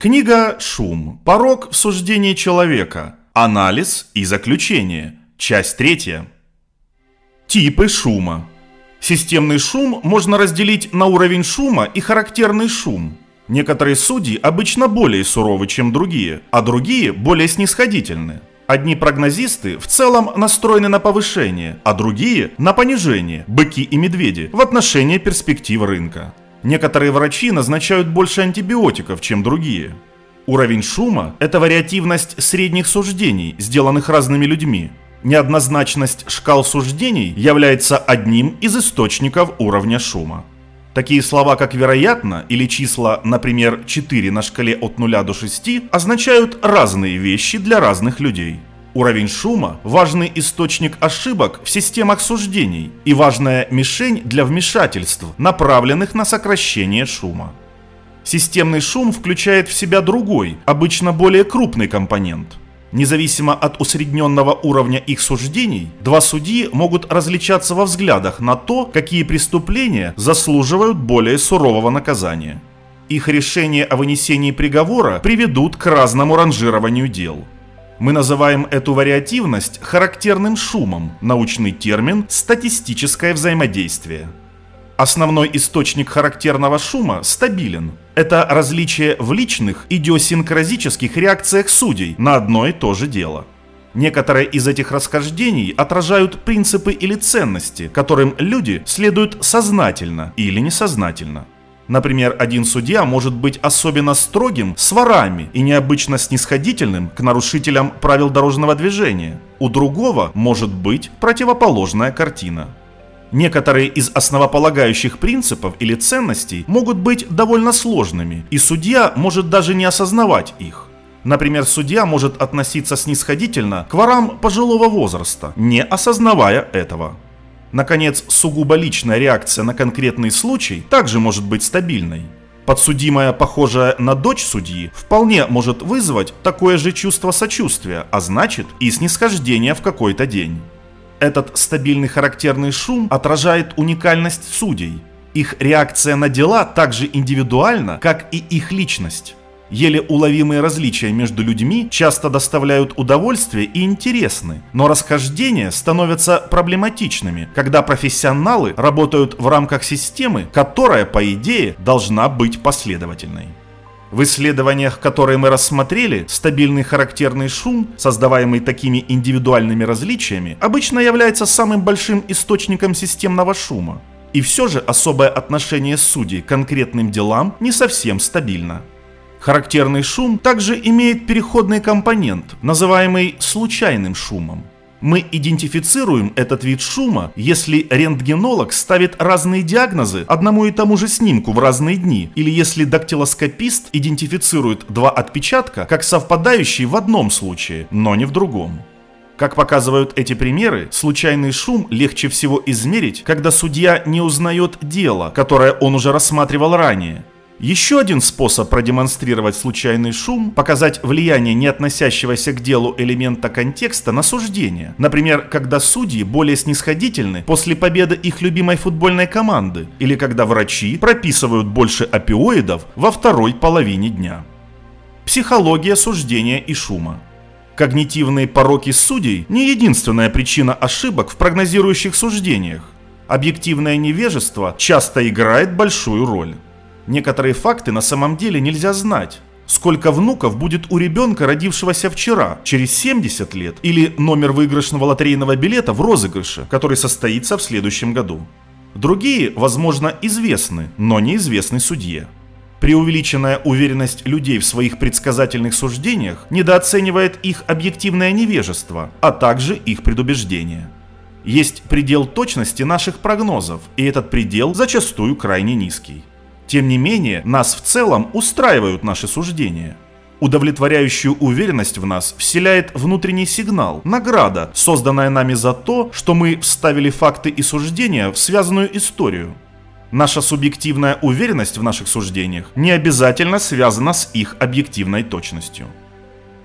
Книга «Шум. Порог в суждении человека. Анализ и заключение». Часть третья. Типы шума. Системный шум можно разделить на уровень шума и характерный шум. Некоторые судьи обычно более суровы, чем другие, а другие более снисходительны. Одни прогнозисты в целом настроены на повышение, а другие – на понижение, быки и медведи, в отношении перспектив рынка. Некоторые врачи назначают больше антибиотиков, чем другие. Уровень шума – это вариативность средних суждений, сделанных разными людьми. Неоднозначность шкал суждений является одним из источников уровня шума. Такие слова, как «вероятно» или числа, например, 4 на шкале от 0 до 6, означают разные вещи для разных людей. Уровень шума – важный источник ошибок в системах суждений и важная мишень для вмешательств, направленных на сокращение шума. Системный шум включает в себя другой, обычно более крупный компонент. Независимо от усредненного уровня их суждений, два судьи могут различаться во взглядах на то, какие преступления заслуживают более сурового наказания. Их решения о вынесении приговора приведут к разному ранжированию дел. Мы называем эту вариативность характерным шумом, научный термин «статистическое взаимодействие». Основной источник характерного шума стабилен. Это различие в личных идиосинкразических реакциях судей на одно и то же дело. Некоторые из этих расхождений отражают принципы или ценности, которым люди следуют сознательно или несознательно. Например, один судья может быть особенно строгим с ворами и необычно снисходительным к нарушителям правил дорожного движения. У другого может быть противоположная картина. Некоторые из основополагающих принципов или ценностей могут быть довольно сложными, и судья может даже не осознавать их. Например, судья может относиться снисходительно к ворам пожилого возраста, не осознавая этого. Наконец, сугубо личная реакция на конкретный случай также может быть стабильной. Подсудимая, похожая на дочь судьи, вполне может вызвать такое же чувство сочувствия, а значит и снисхождение в какой-то день. Этот стабильный характерный шум отражает уникальность судей. Их реакция на дела так же индивидуальна, как и их личность. Еле уловимые различия между людьми часто доставляют удовольствие и интересны, но расхождения становятся проблематичными, когда профессионалы работают в рамках системы, которая, по идее, должна быть последовательной. В исследованиях, которые мы рассмотрели, стабильный характерный шум, создаваемый такими индивидуальными различиями, обычно является самым большим источником системного шума. И все же особое отношение судей к конкретным делам не совсем стабильно. Характерный шум также имеет переходный компонент, называемый случайным шумом. Мы идентифицируем этот вид шума, если рентгенолог ставит разные диагнозы одному и тому же снимку в разные дни, или если дактилоскопист идентифицирует два отпечатка как совпадающие в одном случае, но не в другом. Как показывают эти примеры, случайный шум легче всего измерить, когда судья не узнает дело, которое он уже рассматривал ранее, еще один способ продемонстрировать случайный шум – показать влияние не относящегося к делу элемента контекста на суждение. Например, когда судьи более снисходительны после победы их любимой футбольной команды, или когда врачи прописывают больше опиоидов во второй половине дня. Психология суждения и шума. Когнитивные пороки судей – не единственная причина ошибок в прогнозирующих суждениях. Объективное невежество часто играет большую роль. Некоторые факты на самом деле нельзя знать. Сколько внуков будет у ребенка, родившегося вчера, через 70 лет, или номер выигрышного лотерейного билета в розыгрыше, который состоится в следующем году. Другие, возможно, известны, но неизвестны судье. Преувеличенная уверенность людей в своих предсказательных суждениях недооценивает их объективное невежество, а также их предубеждение. Есть предел точности наших прогнозов, и этот предел зачастую крайне низкий. Тем не менее, нас в целом устраивают наши суждения. Удовлетворяющую уверенность в нас вселяет внутренний сигнал, награда, созданная нами за то, что мы вставили факты и суждения в связанную историю. Наша субъективная уверенность в наших суждениях не обязательно связана с их объективной точностью.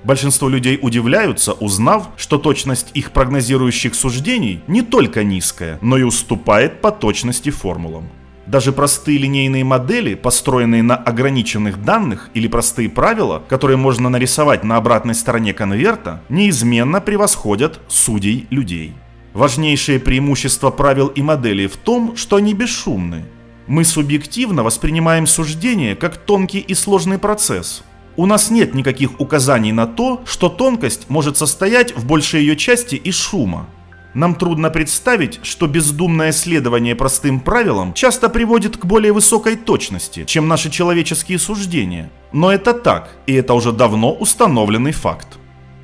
Большинство людей удивляются, узнав, что точность их прогнозирующих суждений не только низкая, но и уступает по точности формулам. Даже простые линейные модели, построенные на ограниченных данных или простые правила, которые можно нарисовать на обратной стороне конверта, неизменно превосходят судей людей. Важнейшее преимущество правил и моделей в том, что они бесшумны. Мы субъективно воспринимаем суждение как тонкий и сложный процесс. У нас нет никаких указаний на то, что тонкость может состоять в большей ее части из шума. Нам трудно представить, что бездумное следование простым правилам часто приводит к более высокой точности, чем наши человеческие суждения. Но это так, и это уже давно установленный факт.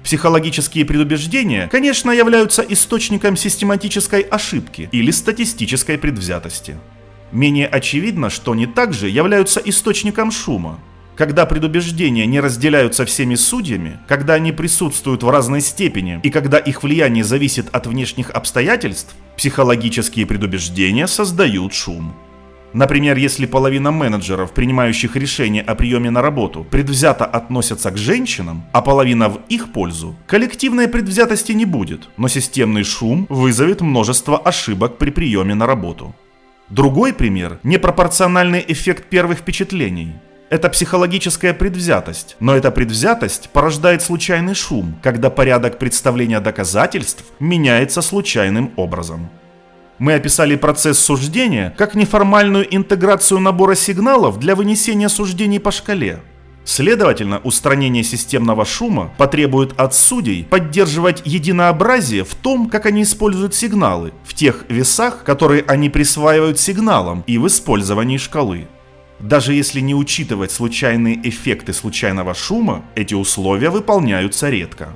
Психологические предубеждения, конечно, являются источником систематической ошибки или статистической предвзятости. Менее очевидно, что они также являются источником шума, когда предубеждения не разделяются всеми судьями, когда они присутствуют в разной степени и когда их влияние зависит от внешних обстоятельств, психологические предубеждения создают шум. Например, если половина менеджеров, принимающих решения о приеме на работу, предвзято относятся к женщинам, а половина в их пользу, коллективной предвзятости не будет, но системный шум вызовет множество ошибок при приеме на работу. Другой пример – непропорциональный эффект первых впечатлений. Это психологическая предвзятость, но эта предвзятость порождает случайный шум, когда порядок представления доказательств меняется случайным образом. Мы описали процесс суждения как неформальную интеграцию набора сигналов для вынесения суждений по шкале. Следовательно, устранение системного шума потребует от судей поддерживать единообразие в том, как они используют сигналы, в тех весах, которые они присваивают сигналам и в использовании шкалы. Даже если не учитывать случайные эффекты случайного шума, эти условия выполняются редко.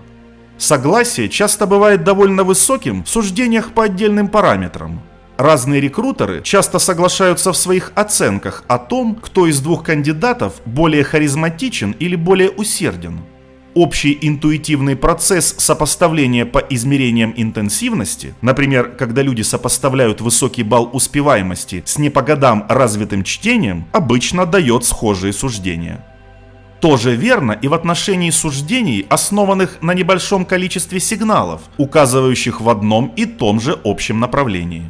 Согласие часто бывает довольно высоким в суждениях по отдельным параметрам. Разные рекрутеры часто соглашаются в своих оценках о том, кто из двух кандидатов более харизматичен или более усерден. Общий интуитивный процесс сопоставления по измерениям интенсивности, например, когда люди сопоставляют высокий балл успеваемости с не по годам развитым чтением, обычно дает схожие суждения. Тоже верно и в отношении суждений, основанных на небольшом количестве сигналов, указывающих в одном и том же общем направлении.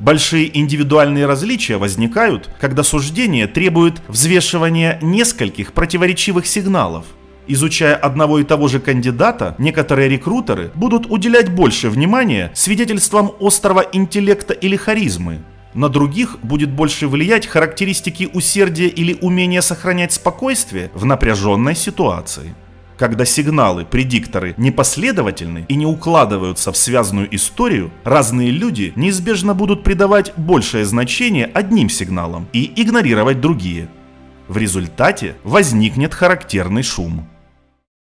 Большие индивидуальные различия возникают, когда суждение требует взвешивания нескольких противоречивых сигналов, Изучая одного и того же кандидата, некоторые рекрутеры будут уделять больше внимания свидетельствам острого интеллекта или харизмы. На других будет больше влиять характеристики усердия или умения сохранять спокойствие в напряженной ситуации. Когда сигналы, предикторы непоследовательны и не укладываются в связанную историю, разные люди неизбежно будут придавать большее значение одним сигналам и игнорировать другие. В результате возникнет характерный шум.